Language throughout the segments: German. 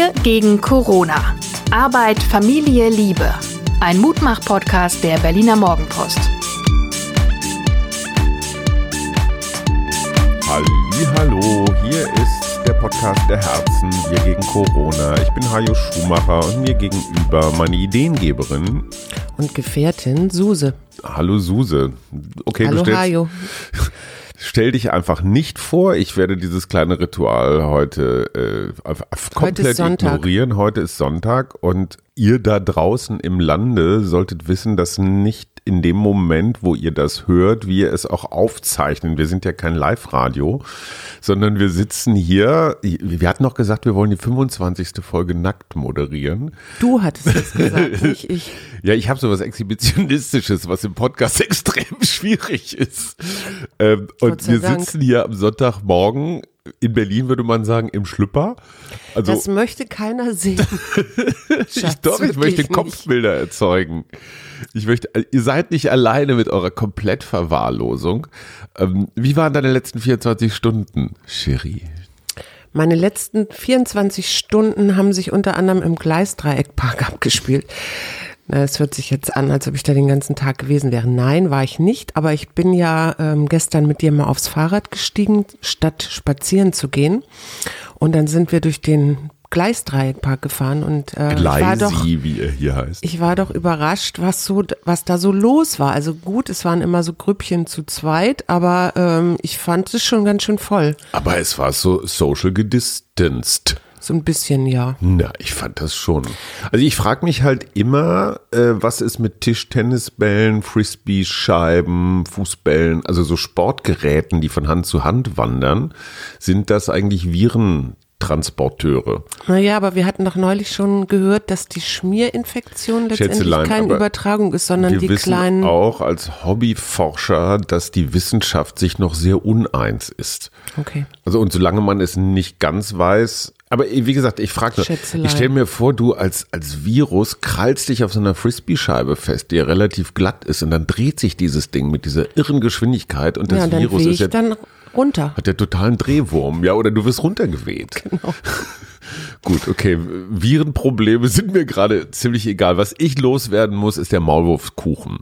Wir gegen Corona. Arbeit, Familie, Liebe. Ein Mutmach-Podcast der Berliner Morgenpost. Hallo, hier ist der Podcast der Herzen, wir gegen Corona. Ich bin Hajo Schumacher und mir gegenüber meine Ideengeberin und Gefährtin Suse. Hallo Suse. Okay, Hallo du Hajo. Stell dich einfach nicht vor, ich werde dieses kleine Ritual heute äh, komplett heute ignorieren. Heute ist Sonntag und ihr da draußen im Lande solltet wissen, dass nicht in dem Moment, wo ihr das hört, wir es auch aufzeichnen. Wir sind ja kein Live-Radio, sondern wir sitzen hier. Wir hatten noch gesagt, wir wollen die 25. Folge nackt moderieren. Du hattest es gesagt, nicht ich. Ja, ich habe sowas Exhibitionistisches, was im Podcast extrem schwierig ist. Ähm, und wir Dank. sitzen hier am Sonntagmorgen in Berlin würde man sagen, im Schlüpper. Also, das möchte keiner sehen. ich doch, ich möchte Kopfbilder nicht. erzeugen. Ich möchte, ihr seid nicht alleine mit eurer Komplettverwahrlosung. Ähm, wie waren deine letzten 24 Stunden, Cherie? Meine letzten 24 Stunden haben sich unter anderem im Gleisdreieckpark abgespielt. Es hört sich jetzt an, als ob ich da den ganzen Tag gewesen wäre. Nein, war ich nicht, aber ich bin ja ähm, gestern mit dir mal aufs Fahrrad gestiegen, statt spazieren zu gehen. Und dann sind wir durch den Gleisdreieckpark gefahren und äh, Gleisi, ich war doch, wie er hier heißt. Ich war doch überrascht, was so, was da so los war. Also gut, es waren immer so Grüppchen zu zweit, aber ähm, ich fand es schon ganz schön voll. Aber es war so social gedistanced. So ein bisschen, ja. Na, ich fand das schon. Also ich frage mich halt immer, äh, was ist mit Tischtennisbällen, Frisbee-Scheiben, Fußbällen, also so Sportgeräten, die von Hand zu Hand wandern. Sind das eigentlich Viren? Transporteure. Naja, aber wir hatten doch neulich schon gehört, dass die Schmierinfektion letztendlich keine Übertragung ist, sondern die kleinen. auch als Hobbyforscher, dass die Wissenschaft sich noch sehr uneins ist. Okay. Also und solange man es nicht ganz weiß, aber wie gesagt, ich frage, ich stelle mir vor, du als, als Virus krallst dich auf so einer Frisbee-Scheibe fest, die ja relativ glatt ist und dann dreht sich dieses Ding mit dieser irren Geschwindigkeit und das ja, Virus ist ja dann runter. Hat ja totalen Drehwurm, ja, oder du wirst runtergeweht. Genau. Gut, okay. Virenprobleme sind mir gerade ziemlich egal. Was ich loswerden muss, ist der Maulwurfskuchen.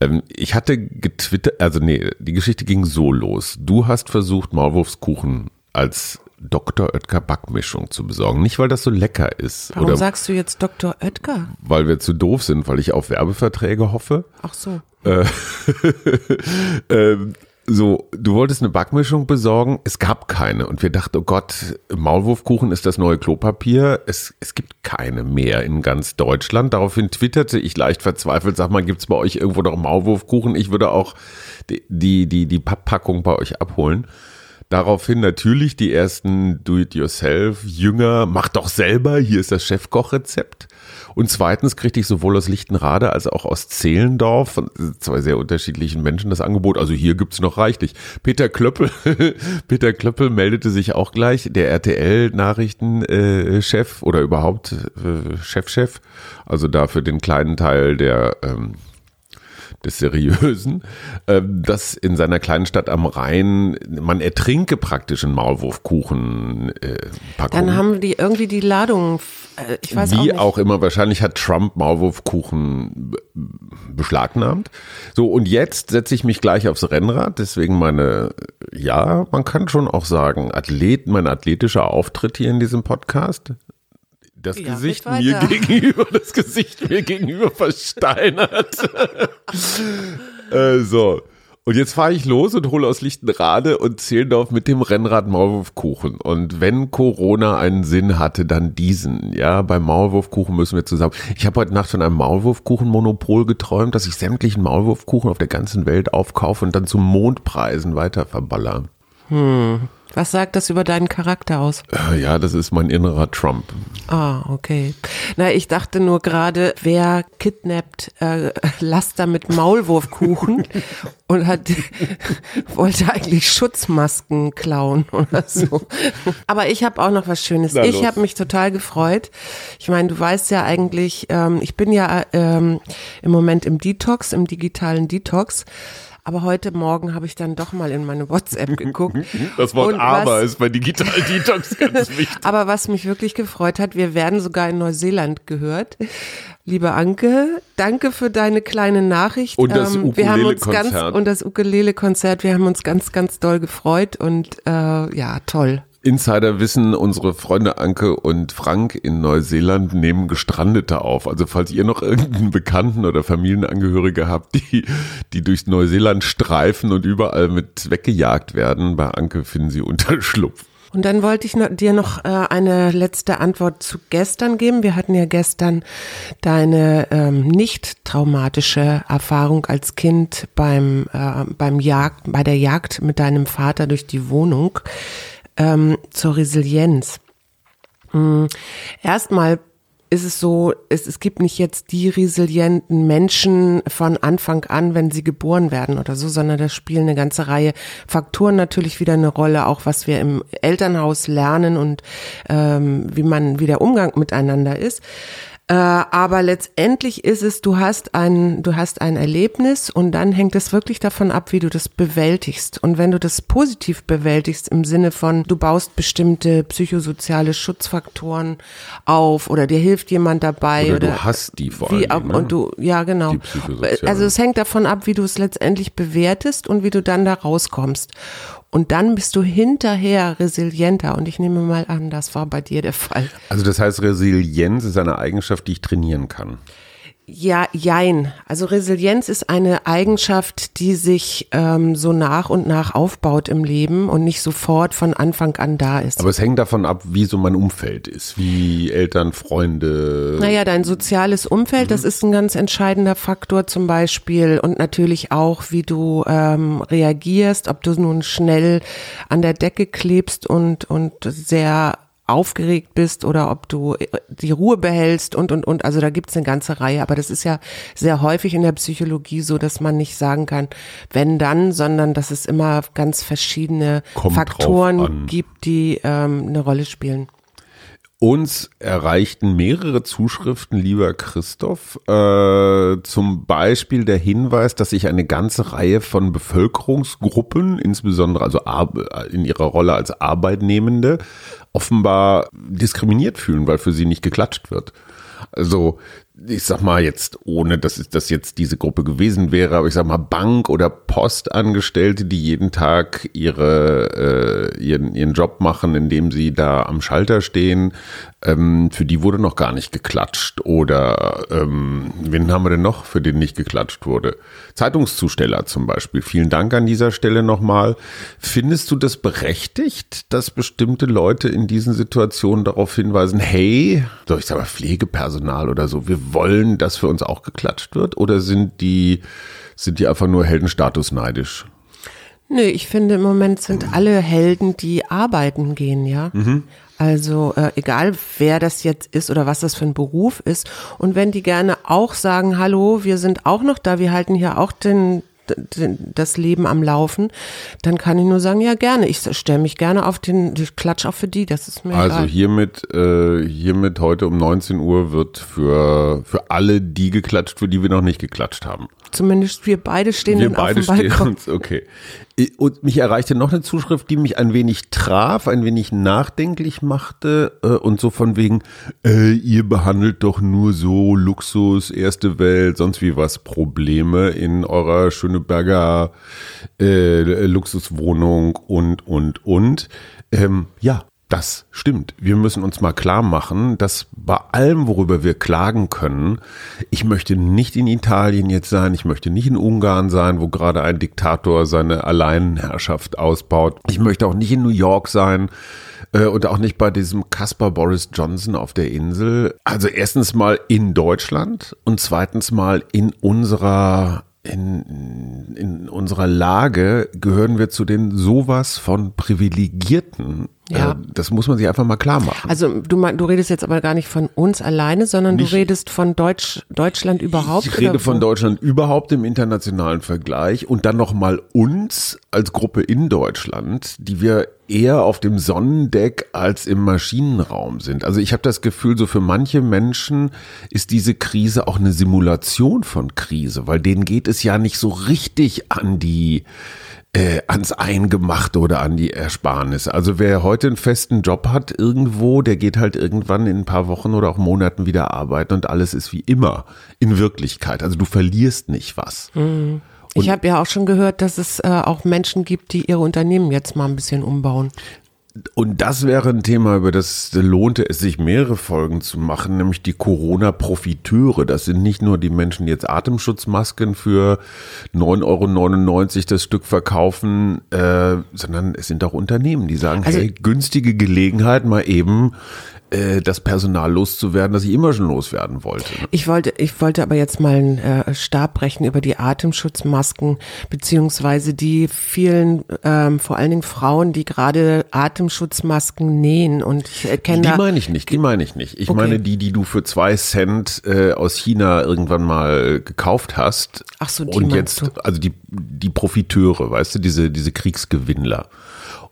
Ähm, ich hatte getwittert, also nee, die Geschichte ging so los. Du hast versucht, Maulwurfskuchen als Dr. Oetker Backmischung zu besorgen. Nicht, weil das so lecker ist. Warum oder sagst du jetzt Dr. Oetker? Weil wir zu doof sind, weil ich auf Werbeverträge hoffe. Ach so. Äh, ähm, so, du wolltest eine Backmischung besorgen, es gab keine. Und wir dachten, oh Gott, Maulwurfkuchen ist das neue Klopapier. Es, es gibt keine mehr in ganz Deutschland. Daraufhin twitterte ich leicht verzweifelt, sag mal, gibt's bei euch irgendwo noch Maulwurfkuchen? Ich würde auch die, die, die, die Papppackung bei euch abholen. Daraufhin natürlich die ersten Do-it-yourself-Jünger, mach doch selber, hier ist das Chefkochrezept. Und zweitens kriegte ich sowohl aus Lichtenrade als auch aus Zehlendorf von zwei sehr unterschiedlichen Menschen das Angebot. Also hier gibt's noch reichlich. Peter Klöppel, Peter Klöppel meldete sich auch gleich, der RTL-Nachrichtenchef oder überhaupt äh, Chefchef. Also da für den kleinen Teil der ähm, des Seriösen, äh, dass in seiner kleinen Stadt am Rhein man ertrinke praktisch einen Maulwurfkuchen. Äh, Dann haben die irgendwie die Ladung, äh, ich weiß Wie auch nicht. auch immer, wahrscheinlich hat Trump Maulwurfkuchen beschlagnahmt. So, und jetzt setze ich mich gleich aufs Rennrad, deswegen meine, ja, man kann schon auch sagen, Athlet, mein athletischer Auftritt hier in diesem Podcast das ja, Gesicht mir gegenüber, das Gesicht mir gegenüber versteinert. äh, so. Und jetzt fahre ich los und hole aus Lichtenrade und Zehlendorf mit dem Rennrad Maulwurfkuchen. Und wenn Corona einen Sinn hatte, dann diesen. Ja, beim Maulwurfkuchen müssen wir zusammen. Ich habe heute Nacht von einem Maulwurfkuchenmonopol geträumt, dass ich sämtlichen Maulwurfkuchen auf der ganzen Welt aufkaufe und dann zu Mondpreisen weiter verballer. Hm. Was sagt das über deinen Charakter aus? Äh, ja, das ist mein innerer Trump. Ah, okay. Na, ich dachte nur gerade, wer kidnappt äh, Laster mit Maulwurfkuchen und hat wollte eigentlich Schutzmasken klauen oder so. Aber ich habe auch noch was Schönes. Na, ich habe mich total gefreut. Ich meine, du weißt ja eigentlich, ähm, ich bin ja ähm, im Moment im Detox, im digitalen Detox. Aber heute Morgen habe ich dann doch mal in meine WhatsApp geguckt. Das Wort Und aber was- ist bei Digital Detox ganz wichtig. Aber was mich wirklich gefreut hat, wir werden sogar in Neuseeland gehört. Liebe Anke, danke für deine kleine Nachricht. Und das ganz Ukulele-Konzert. und das Ukulele-Konzert. Wir haben uns ganz, ganz doll gefreut und äh, ja, toll. Insider wissen, unsere Freunde Anke und Frank in Neuseeland nehmen Gestrandete auf. Also falls ihr noch irgendeinen Bekannten oder Familienangehörige habt, die, die durch Neuseeland streifen und überall mit weggejagt werden, bei Anke finden sie Unterschlupf. Und dann wollte ich noch, dir noch äh, eine letzte Antwort zu gestern geben. Wir hatten ja gestern deine ähm, nicht traumatische Erfahrung als Kind beim äh, beim Jagd, bei der Jagd mit deinem Vater durch die Wohnung ähm, zur Resilienz. Mm, Erstmal ist es so, es, es gibt nicht jetzt die resilienten Menschen von Anfang an, wenn sie geboren werden oder so, sondern da spielen eine ganze Reihe Faktoren natürlich wieder eine Rolle, auch was wir im Elternhaus lernen und ähm, wie man, wie der Umgang miteinander ist. Äh, aber letztendlich ist es, du hast ein, du hast ein Erlebnis und dann hängt es wirklich davon ab, wie du das bewältigst. Und wenn du das positiv bewältigst im Sinne von, du baust bestimmte psychosoziale Schutzfaktoren auf oder dir hilft jemand dabei Oder, oder, du hast die vor wie, allem. Ne? und du, ja genau. Also es hängt davon ab, wie du es letztendlich bewertest und wie du dann da rauskommst. Und dann bist du hinterher resilienter. Und ich nehme mal an, das war bei dir der Fall. also das heißt, Resilienz ist eine Eigenschaft, die ich trainieren kann. Ja, jein. Also Resilienz ist eine Eigenschaft, die sich ähm, so nach und nach aufbaut im Leben und nicht sofort von Anfang an da ist. Aber es hängt davon ab, wie so mein Umfeld ist, wie Eltern, Freunde. Naja, dein soziales Umfeld, das ist ein ganz entscheidender Faktor zum Beispiel und natürlich auch, wie du ähm, reagierst, ob du nun schnell an der Decke klebst und, und sehr aufgeregt bist oder ob du äh, die Ruhe behältst und, und, und. Also da gibt's eine ganze Reihe. Aber das ist ja sehr häufig in der Psychologie so, dass man nicht sagen kann, wenn dann, sondern dass es immer ganz verschiedene Kommt Faktoren gibt, die ähm, eine Rolle spielen. Uns erreichten mehrere Zuschriften, lieber Christoph, äh, zum Beispiel der Hinweis, dass sich eine ganze Reihe von Bevölkerungsgruppen, insbesondere also Ar- in ihrer Rolle als Arbeitnehmende, offenbar diskriminiert fühlen, weil für sie nicht geklatscht wird. Also ich sag mal jetzt, ohne dass das jetzt diese Gruppe gewesen wäre, aber ich sag mal Bank- oder Postangestellte, die jeden Tag ihre, äh, ihren, ihren Job machen, indem sie da am Schalter stehen, ähm, für die wurde noch gar nicht geklatscht. Oder ähm, wen haben wir denn noch, für den nicht geklatscht wurde? Zeitungszusteller zum Beispiel. Vielen Dank an dieser Stelle nochmal. Findest du das berechtigt, dass bestimmte Leute in diesen Situationen darauf hinweisen, hey, so ich sag mal Pflegepersonal oder so, wir wollen, dass für uns auch geklatscht wird? Oder sind die, sind die einfach nur Heldenstatus neidisch? Nö, ich finde im Moment sind alle Helden, die arbeiten gehen, ja. Also äh, egal, wer das jetzt ist oder was das für ein Beruf ist. Und wenn die gerne auch sagen, hallo, wir sind auch noch da, wir halten hier auch den, das Leben am Laufen, dann kann ich nur sagen, ja gerne. Ich stelle mich gerne auf den, ich klatsch auch für die, das ist mir Also egal. hiermit, äh, hiermit heute um 19 Uhr wird für, für alle die geklatscht, für die wir noch nicht geklatscht haben. Zumindest wir beide stehen Wir dann beide auf dem stehen Balkon. uns, okay. Und mich erreichte noch eine Zuschrift, die mich ein wenig traf, ein wenig nachdenklich machte äh, und so von wegen, äh, ihr behandelt doch nur so Luxus, erste Welt, sonst wie was Probleme in eurer Schöneberger äh, Luxuswohnung und, und, und. Ähm, ja, das stimmt. Wir müssen uns mal klar machen, dass bei allem, worüber wir klagen können, ich möchte nicht in Italien jetzt sein, ich möchte nicht in Ungarn sein, wo gerade ein Diktator seine Alleinherrschaft ausbaut. Ich möchte auch nicht in New York sein äh, und auch nicht bei diesem Caspar Boris Johnson auf der Insel. Also erstens mal in Deutschland und zweitens mal in unserer in, in unserer Lage gehören wir zu den sowas von Privilegierten. Ja. Äh, Das muss man sich einfach mal klar machen. Also du, du redest jetzt aber gar nicht von uns alleine, sondern Nicht- du redest von Deutsch, Deutschland überhaupt. Ich rede von? Deutschland überhaupt im internationalen Vergleich und dann nochmal uns als Gruppe in Deutschland, die wir eher auf dem Sonnendeck als im Maschinenraum sind. Also ich habe das Gefühl, so für manche Menschen ist diese Krise auch eine Simulation von Krise, weil denen geht es ja nicht so richtig an die äh, ans Eingemachte oder an die Ersparnisse. Also wer heute einen festen Job hat irgendwo, der geht halt irgendwann in ein paar Wochen oder auch Monaten wieder arbeiten und alles ist wie immer in Wirklichkeit. Also du verlierst nicht was. Mhm. Ich habe ja auch schon gehört, dass es äh, auch Menschen gibt, die ihre Unternehmen jetzt mal ein bisschen umbauen. Und das wäre ein Thema, über das lohnte es sich mehrere Folgen zu machen, nämlich die Corona-Profiteure. Das sind nicht nur die Menschen, die jetzt Atemschutzmasken für 9,99 Euro das Stück verkaufen, äh, sondern es sind auch Unternehmen, die sagen, also, hey, günstige Gelegenheit, mal eben das Personal loszuwerden, das ich immer schon loswerden wollte. Ne? Ich wollte, ich wollte aber jetzt mal einen äh, Stab brechen über die Atemschutzmasken beziehungsweise die vielen, ähm, vor allen Dingen Frauen, die gerade Atemschutzmasken nähen und ich erkenne Die meine ich nicht, die meine ich nicht. Ich okay. meine die, die du für zwei Cent äh, aus China irgendwann mal gekauft hast. Ach so, die und jetzt, du? also die die Profiteure, weißt du, diese diese Kriegsgewinnler.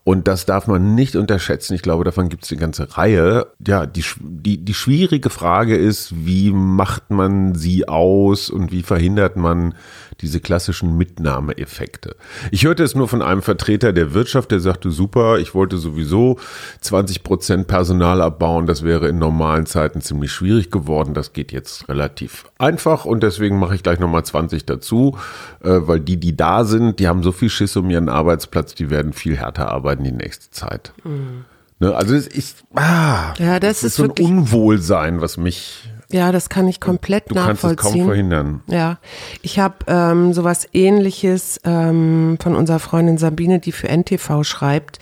Und das darf man nicht unterschätzen. Ich glaube, davon gibt es eine ganze Reihe. Ja, die, die, die schwierige Frage ist, wie macht man sie aus und wie verhindert man diese klassischen Mitnahmeeffekte. Ich hörte es nur von einem Vertreter der Wirtschaft, der sagte, super, ich wollte sowieso 20 Prozent Personal abbauen. Das wäre in normalen Zeiten ziemlich schwierig geworden. Das geht jetzt relativ einfach und deswegen mache ich gleich nochmal 20 dazu, äh, weil die, die da sind, die haben so viel Schiss um ihren Arbeitsplatz, die werden viel härter arbeiten die nächste Zeit. Mhm. Ne, also es ist, ah, ja, das, das ist, ist so ein Unwohlsein, was mich ja, das kann ich komplett du nachvollziehen. Du kannst es kaum verhindern. Ja, ich habe ähm, sowas Ähnliches ähm, von unserer Freundin Sabine, die für NTV schreibt.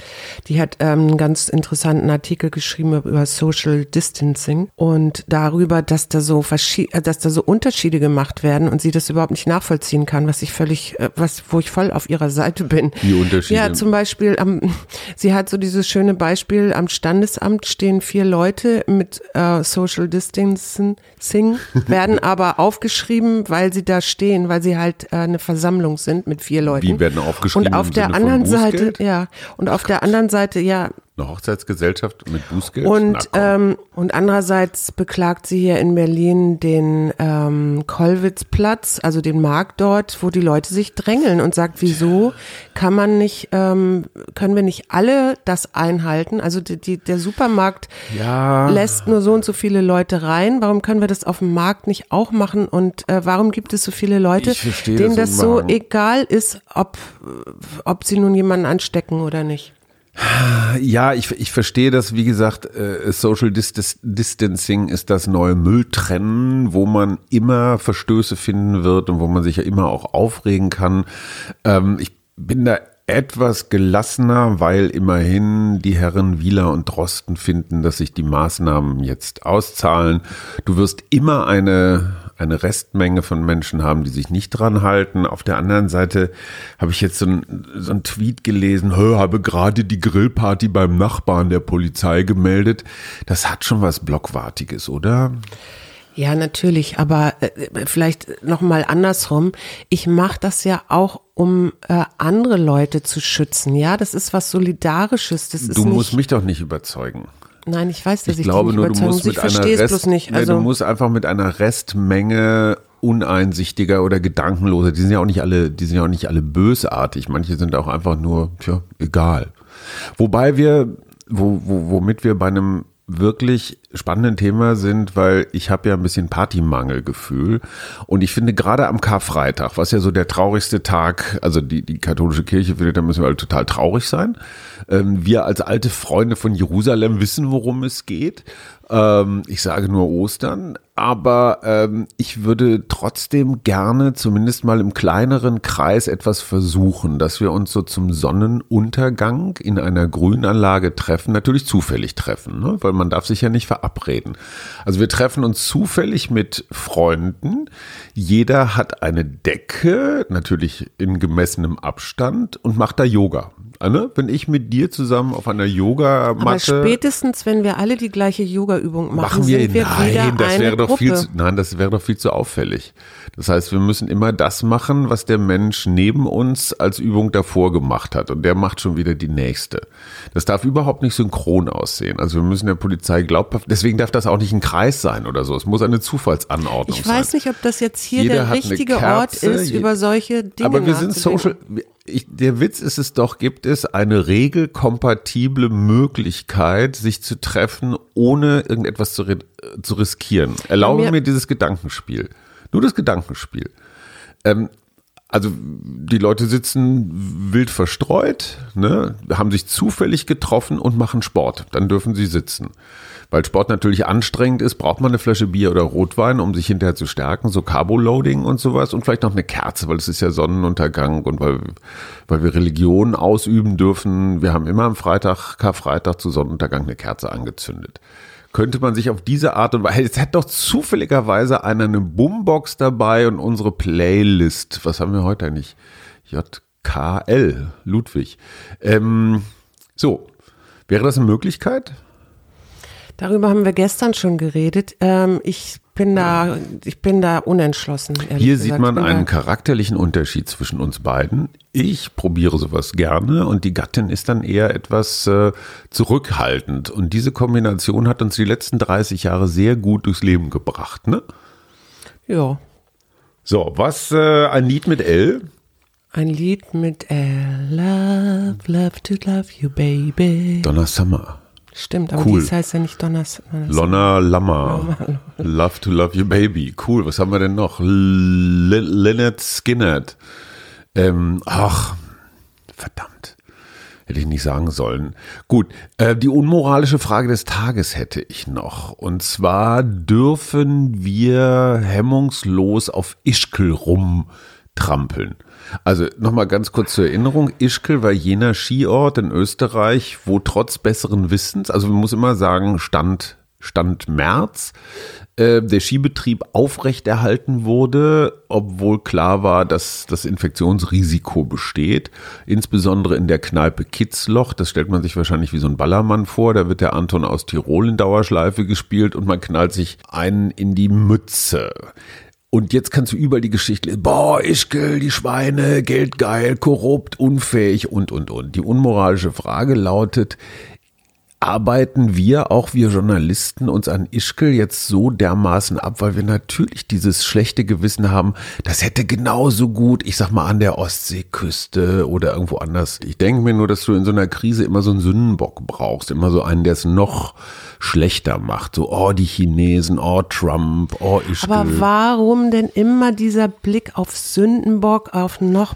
Die hat ähm, einen ganz interessanten Artikel geschrieben über Social Distancing und darüber, dass da so äh, dass da so Unterschiede gemacht werden und sie das überhaupt nicht nachvollziehen kann, was ich völlig, äh, was wo ich voll auf ihrer Seite bin. Wie Unterschiede? Ja, zum Beispiel, am, sie hat so dieses schöne Beispiel: Am Standesamt stehen vier Leute mit äh, Social Distancing Sing, werden aber aufgeschrieben, weil sie da stehen, weil sie halt äh, eine Versammlung sind mit vier Leuten. Die werden aufgeschrieben. Und auf der anderen Seite, ja, und auf der anderen Seite, ja, eine Hochzeitsgesellschaft mit Bußgeld? Und, ähm, und andererseits beklagt sie hier in Berlin den ähm, Kollwitzplatz, also den Markt dort, wo die Leute sich drängeln und sagt, wieso kann man nicht, ähm, können wir nicht alle das einhalten? Also die, die, der Supermarkt ja. lässt nur so und so viele Leute rein. Warum können wir das auf dem Markt nicht auch machen? Und äh, warum gibt es so viele Leute, denen das, das so egal ist, ob, ob sie nun jemanden anstecken oder nicht? Ja, ich, ich verstehe das, wie gesagt, äh, Social Distancing ist das neue Mülltrennen, wo man immer Verstöße finden wird und wo man sich ja immer auch aufregen kann. Ähm, ich bin da etwas gelassener, weil immerhin die Herren Wieler und Drosten finden, dass sich die Maßnahmen jetzt auszahlen. Du wirst immer eine eine Restmenge von Menschen haben, die sich nicht dran halten. Auf der anderen Seite habe ich jetzt so ein, so Tweet gelesen, habe gerade die Grillparty beim Nachbarn der Polizei gemeldet. Das hat schon was Blockwartiges, oder? Ja, natürlich, aber äh, vielleicht noch mal andersrum. Ich mache das ja auch, um äh, andere Leute zu schützen. Ja, das ist was Solidarisches. Das ist du musst mich doch nicht überzeugen. Nein, ich weiß, dass ich, ich glaube nur, du musst mit einer Rest, bloß nicht. Also du musst einfach mit einer Restmenge uneinsichtiger oder gedankenloser. Die sind ja auch nicht alle, die sind ja auch nicht alle bösartig. Manche sind auch einfach nur, tja, egal. Wobei wir, wo, wo, womit wir bei einem wirklich spannenden Thema sind, weil ich habe ja ein bisschen Partymangelgefühl und ich finde gerade am Karfreitag, was ja so der traurigste Tag, also die, die katholische Kirche findet, da müssen wir halt total traurig sein. Ähm, wir als alte Freunde von Jerusalem wissen, worum es geht ähm, ich sage nur Ostern, aber ähm, ich würde trotzdem gerne zumindest mal im kleineren Kreis etwas versuchen, dass wir uns so zum Sonnenuntergang in einer Grünanlage treffen, natürlich zufällig treffen, ne? weil man darf sich ja nicht verabreden. Also wir treffen uns zufällig mit Freunden, jeder hat eine Decke, natürlich in gemessenem Abstand und macht da Yoga. Anne, wenn ich mit dir zusammen auf einer Aber Yogamatte spätestens, wenn wir alle die gleiche Yoga-Übung machen, machen wir, sind wir nein, wieder das eine wäre doch Gruppe. viel zu, nein, das wäre doch viel zu auffällig. Das heißt, wir müssen immer das machen, was der Mensch neben uns als Übung davor gemacht hat und der macht schon wieder die nächste. Das darf überhaupt nicht synchron aussehen. Also wir müssen der Polizei glaubhaft, deswegen darf das auch nicht ein Kreis sein oder so. Es muss eine Zufallsanordnung ich sein. weiß nicht, ob das jetzt hier Jeder der richtige Kerze, Ort ist, über solche Dinge Aber wir sind social. Ich, der Witz ist es doch, gibt es eine regelkompatible Möglichkeit, sich zu treffen, ohne irgendetwas zu, zu riskieren. Erlaube mir- mir dieses Gedankenspiel. Nur das Gedankenspiel. Ähm, also die Leute sitzen wild verstreut, ne, haben sich zufällig getroffen und machen Sport. Dann dürfen sie sitzen. Weil Sport natürlich anstrengend ist, braucht man eine Flasche Bier oder Rotwein, um sich hinterher zu stärken, so Carboloading und sowas und vielleicht noch eine Kerze, weil es ist ja Sonnenuntergang und weil, weil wir Religion ausüben dürfen. Wir haben immer am Freitag, Karfreitag zu Sonnenuntergang eine Kerze angezündet könnte man sich auf diese Art und Weise, jetzt hat doch zufälligerweise einer eine Boombox dabei und unsere Playlist, was haben wir heute eigentlich? JKL, Ludwig. Ähm, so, wäre das eine Möglichkeit? Darüber haben wir gestern schon geredet. Ähm, ich bin da, ich bin da unentschlossen. Hier gesagt. sieht man einen charakterlichen Unterschied zwischen uns beiden. Ich probiere sowas gerne und die Gattin ist dann eher etwas äh, zurückhaltend. Und diese Kombination hat uns die letzten 30 Jahre sehr gut durchs Leben gebracht, ne? ja, So, was, äh, ein Lied mit L? ein Lied mit äh, Love, Love to Love You Baby. Donna Summer. Stimmt, aber Cool. dies heißt ja nicht Donners. Lonna Lammer. Love to Love You Baby. Cool, was haben wir denn noch? Lynyrd Skynyrd. Ähm, ach, verdammt. Hätte ich nicht sagen sollen. Gut, äh, die unmoralische Frage des Tages hätte ich noch. Und zwar dürfen wir hemmungslos auf Ischkel rumtrampeln. Also nochmal ganz kurz zur Erinnerung. Ischkel war jener Skiort in Österreich, wo trotz besseren Wissens, also man muss immer sagen, Stand, Stand März, äh, der Skibetrieb aufrechterhalten wurde, obwohl klar war, dass das Infektionsrisiko besteht. Insbesondere in der Kneipe Kitzloch, das stellt man sich wahrscheinlich wie so ein Ballermann vor, da wird der Anton aus Tirol in Dauerschleife gespielt und man knallt sich einen in die Mütze. Und jetzt kannst du überall die Geschichte, lesen, boah, Ischgl, die Schweine, geldgeil, korrupt, unfähig und, und, und. Die unmoralische Frage lautet, arbeiten wir, auch wir Journalisten, uns an Ischgl jetzt so dermaßen ab, weil wir natürlich dieses schlechte Gewissen haben, das hätte genauso gut, ich sag mal, an der Ostseeküste oder irgendwo anders. Ich denke mir nur, dass du in so einer Krise immer so einen Sündenbock brauchst, immer so einen, der es noch schlechter macht. So, oh, die Chinesen, oh, Trump, oh, Ischgl. Aber warum denn immer dieser Blick auf Sündenbock, auf noch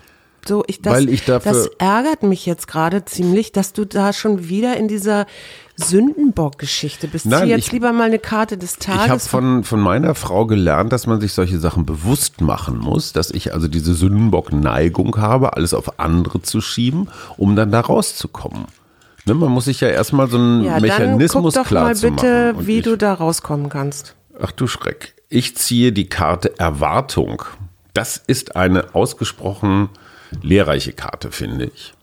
so, ich, das, Weil ich dafür- das ärgert mich jetzt gerade ziemlich, dass du da schon wieder in dieser Sündenbock-Geschichte bist. Nein, Zieh jetzt ich- lieber mal eine Karte des Ich habe Tages. von, von meiner Frau gelernt, dass man sich solche Sachen bewusst machen muss, dass ich also diese Sündenbock-Neigung habe, alles auf andere zu schieben, um dann da rauszukommen. Ne, man muss sich ja erstmal so einen ja, Mechanismus dann guck doch klar mal bitte, wie ich, du da rauskommen kannst. Ach du Schreck. Ich ziehe die Karte Erwartung. Das ist eine ausgesprochen lehrreiche Karte, finde ich.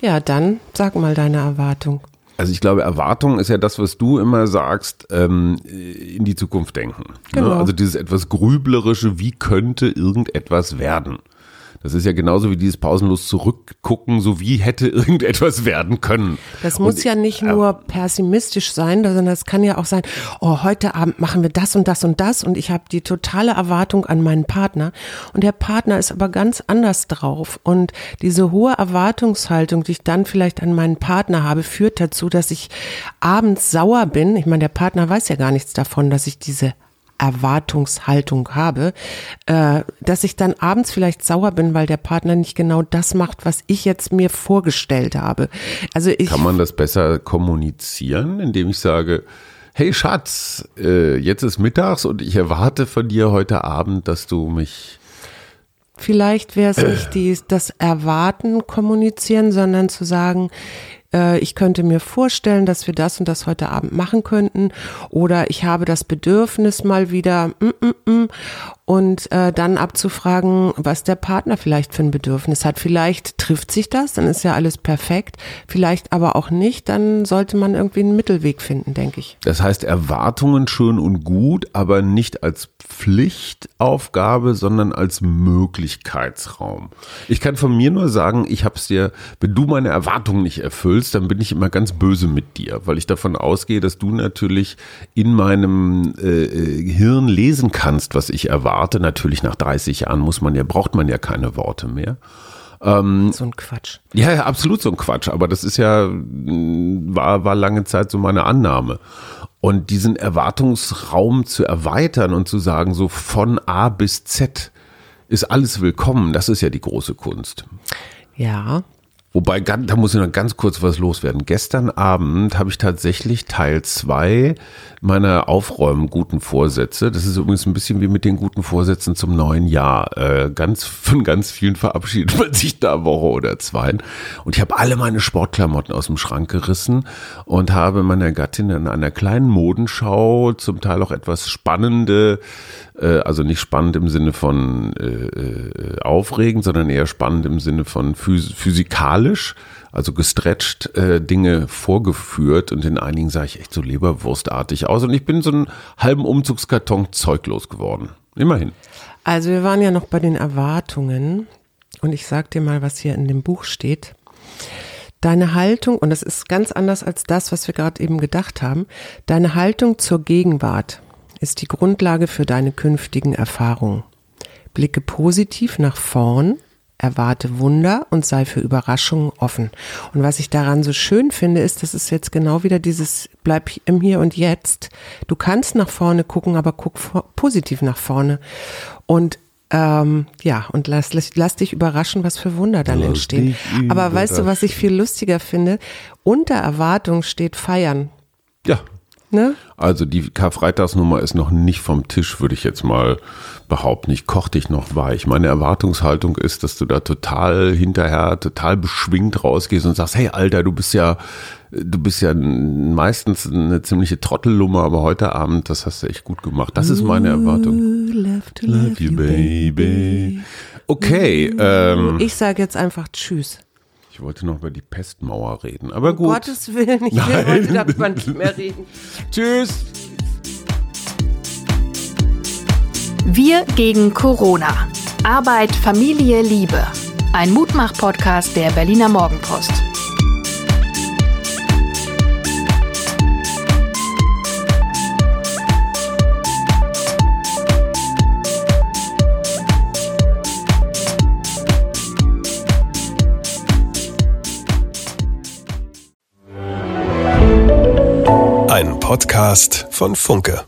Ja, dann sag mal deine Erwartung. Also ich glaube, Erwartung ist ja das, was du immer sagst, ähm, in die Zukunft denken. Genau. Ne? Also dieses etwas grüblerische, wie könnte irgendetwas werden? Das ist ja genauso wie dieses pausenlos zurückgucken, so wie hätte irgendetwas werden können. Das muss Und, ja nicht äh, nur pessimistisch sein, sondern es kann ja auch sein, oh, heute Abend machen wir das und das und das und ich habe die totale Erwartung an meinen Partner und der Partner ist aber ganz anders drauf und diese hohe Erwartungshaltung, die ich dann vielleicht an meinen Partner habe, führt dazu, dass ich abends sauer bin. Ich meine, der Partner weiß ja gar nichts davon, dass ich diese Erwartungshaltung habe, äh, dass ich dann abends vielleicht sauer bin, weil der Partner nicht genau das macht, was ich jetzt mir vorgestellt habe. Also ich Kann man das besser kommunizieren, indem ich sage, hey Schatz, äh, jetzt ist mittags und ich erwarte von dir heute Abend, dass du mich Vielleicht wäre es nicht die, das Erwarten kommunizieren, sondern zu sagen, äh, ich könnte mir vorstellen, dass wir das und das heute Abend machen könnten. Oder ich habe das Bedürfnis mal wieder mm, mm, mm, und äh, dann abzufragen, was der Partner vielleicht für ein Bedürfnis hat. Vielleicht trifft sich das, dann ist ja alles perfekt. Vielleicht aber auch nicht, dann sollte man irgendwie einen Mittelweg finden, denke ich. Das heißt, Erwartungen schön und gut, aber nicht als Pflichtaufgabe, sondern als Möglichkeitsraum. Ich kann von mir nur sagen, ich habe es dir, wenn du meine Erwartungen nicht erfüllst, dann bin ich immer ganz böse mit dir, weil ich davon ausgehe, dass du natürlich in meinem äh, äh Hirn lesen kannst, was ich erwarte. Natürlich nach 30 Jahren muss man ja, braucht man ja keine Worte mehr. Ähm, so ein Quatsch. Ja, ja, absolut so ein Quatsch. Aber das ist ja, war, war lange Zeit so meine Annahme. Und diesen Erwartungsraum zu erweitern und zu sagen, so von A bis Z ist alles willkommen, das ist ja die große Kunst. Ja, Wobei, da muss ich noch ganz kurz was loswerden. Gestern Abend habe ich tatsächlich Teil zwei meiner Aufräumen guten Vorsätze. Das ist übrigens ein bisschen wie mit den guten Vorsätzen zum neuen Jahr. Äh, ganz, von ganz vielen verabschiedet man sich da eine Woche oder zwei. Und ich habe alle meine Sportklamotten aus dem Schrank gerissen und habe meiner Gattin in einer kleinen Modenschau zum Teil auch etwas spannende äh, also nicht spannend im Sinne von äh, äh, aufregend, sondern eher spannend im Sinne von phys physikalisch, also gestretcht äh, Dinge vorgeführt und in einigen sah ich echt so leberwurstartig aus und ich bin so einen halben Umzugskarton zeuglos geworden. Immerhin. Also wir waren ja noch bei den Erwartungen und ich sag dir mal, was hier in dem Buch steht. Deine Haltung, und das ist ganz anders als das, was wir gerade eben gedacht haben, deine Haltung zur Gegenwart ist die Grundlage für deine künftigen Erfahrungen. Blicke positiv nach vorn, erwarte Wunder und sei für Überraschungen offen. Und was ich daran so schön finde, ist, dass es jetzt genau wieder dieses bleib im Hier und Jetzt. Du kannst nach vorne gucken, aber guck positiv nach vorne. Und ähm, ja, und lass, lass, lass dich überraschen, was für Wunder dann lass entstehen. Aber weißt du, was ich viel lustiger finde? Unter Erwartung steht feiern. Ja, Ne? Also die Karfreitagsnummer ist noch nicht vom Tisch, würde ich jetzt mal behaupten. Ich koch dich noch weich. Meine Erwartungshaltung ist, dass du da total hinterher, total beschwingt rausgehst und sagst, hey Alter, du bist ja, du bist ja meistens eine ziemliche Trottellummer, aber heute Abend, das hast du echt gut gemacht. Das ist meine Erwartung. Love, love you, baby. Okay. Ähm, ich sage jetzt einfach Tschüss. Ich wollte noch über die Pestmauer reden, aber gut. Um Gottes Willen, ich will heute darüber nicht mehr reden. Tschüss. Wir gegen Corona. Arbeit, Familie, Liebe. Ein Mutmach-Podcast der Berliner Morgenpost. Podcast von Funke.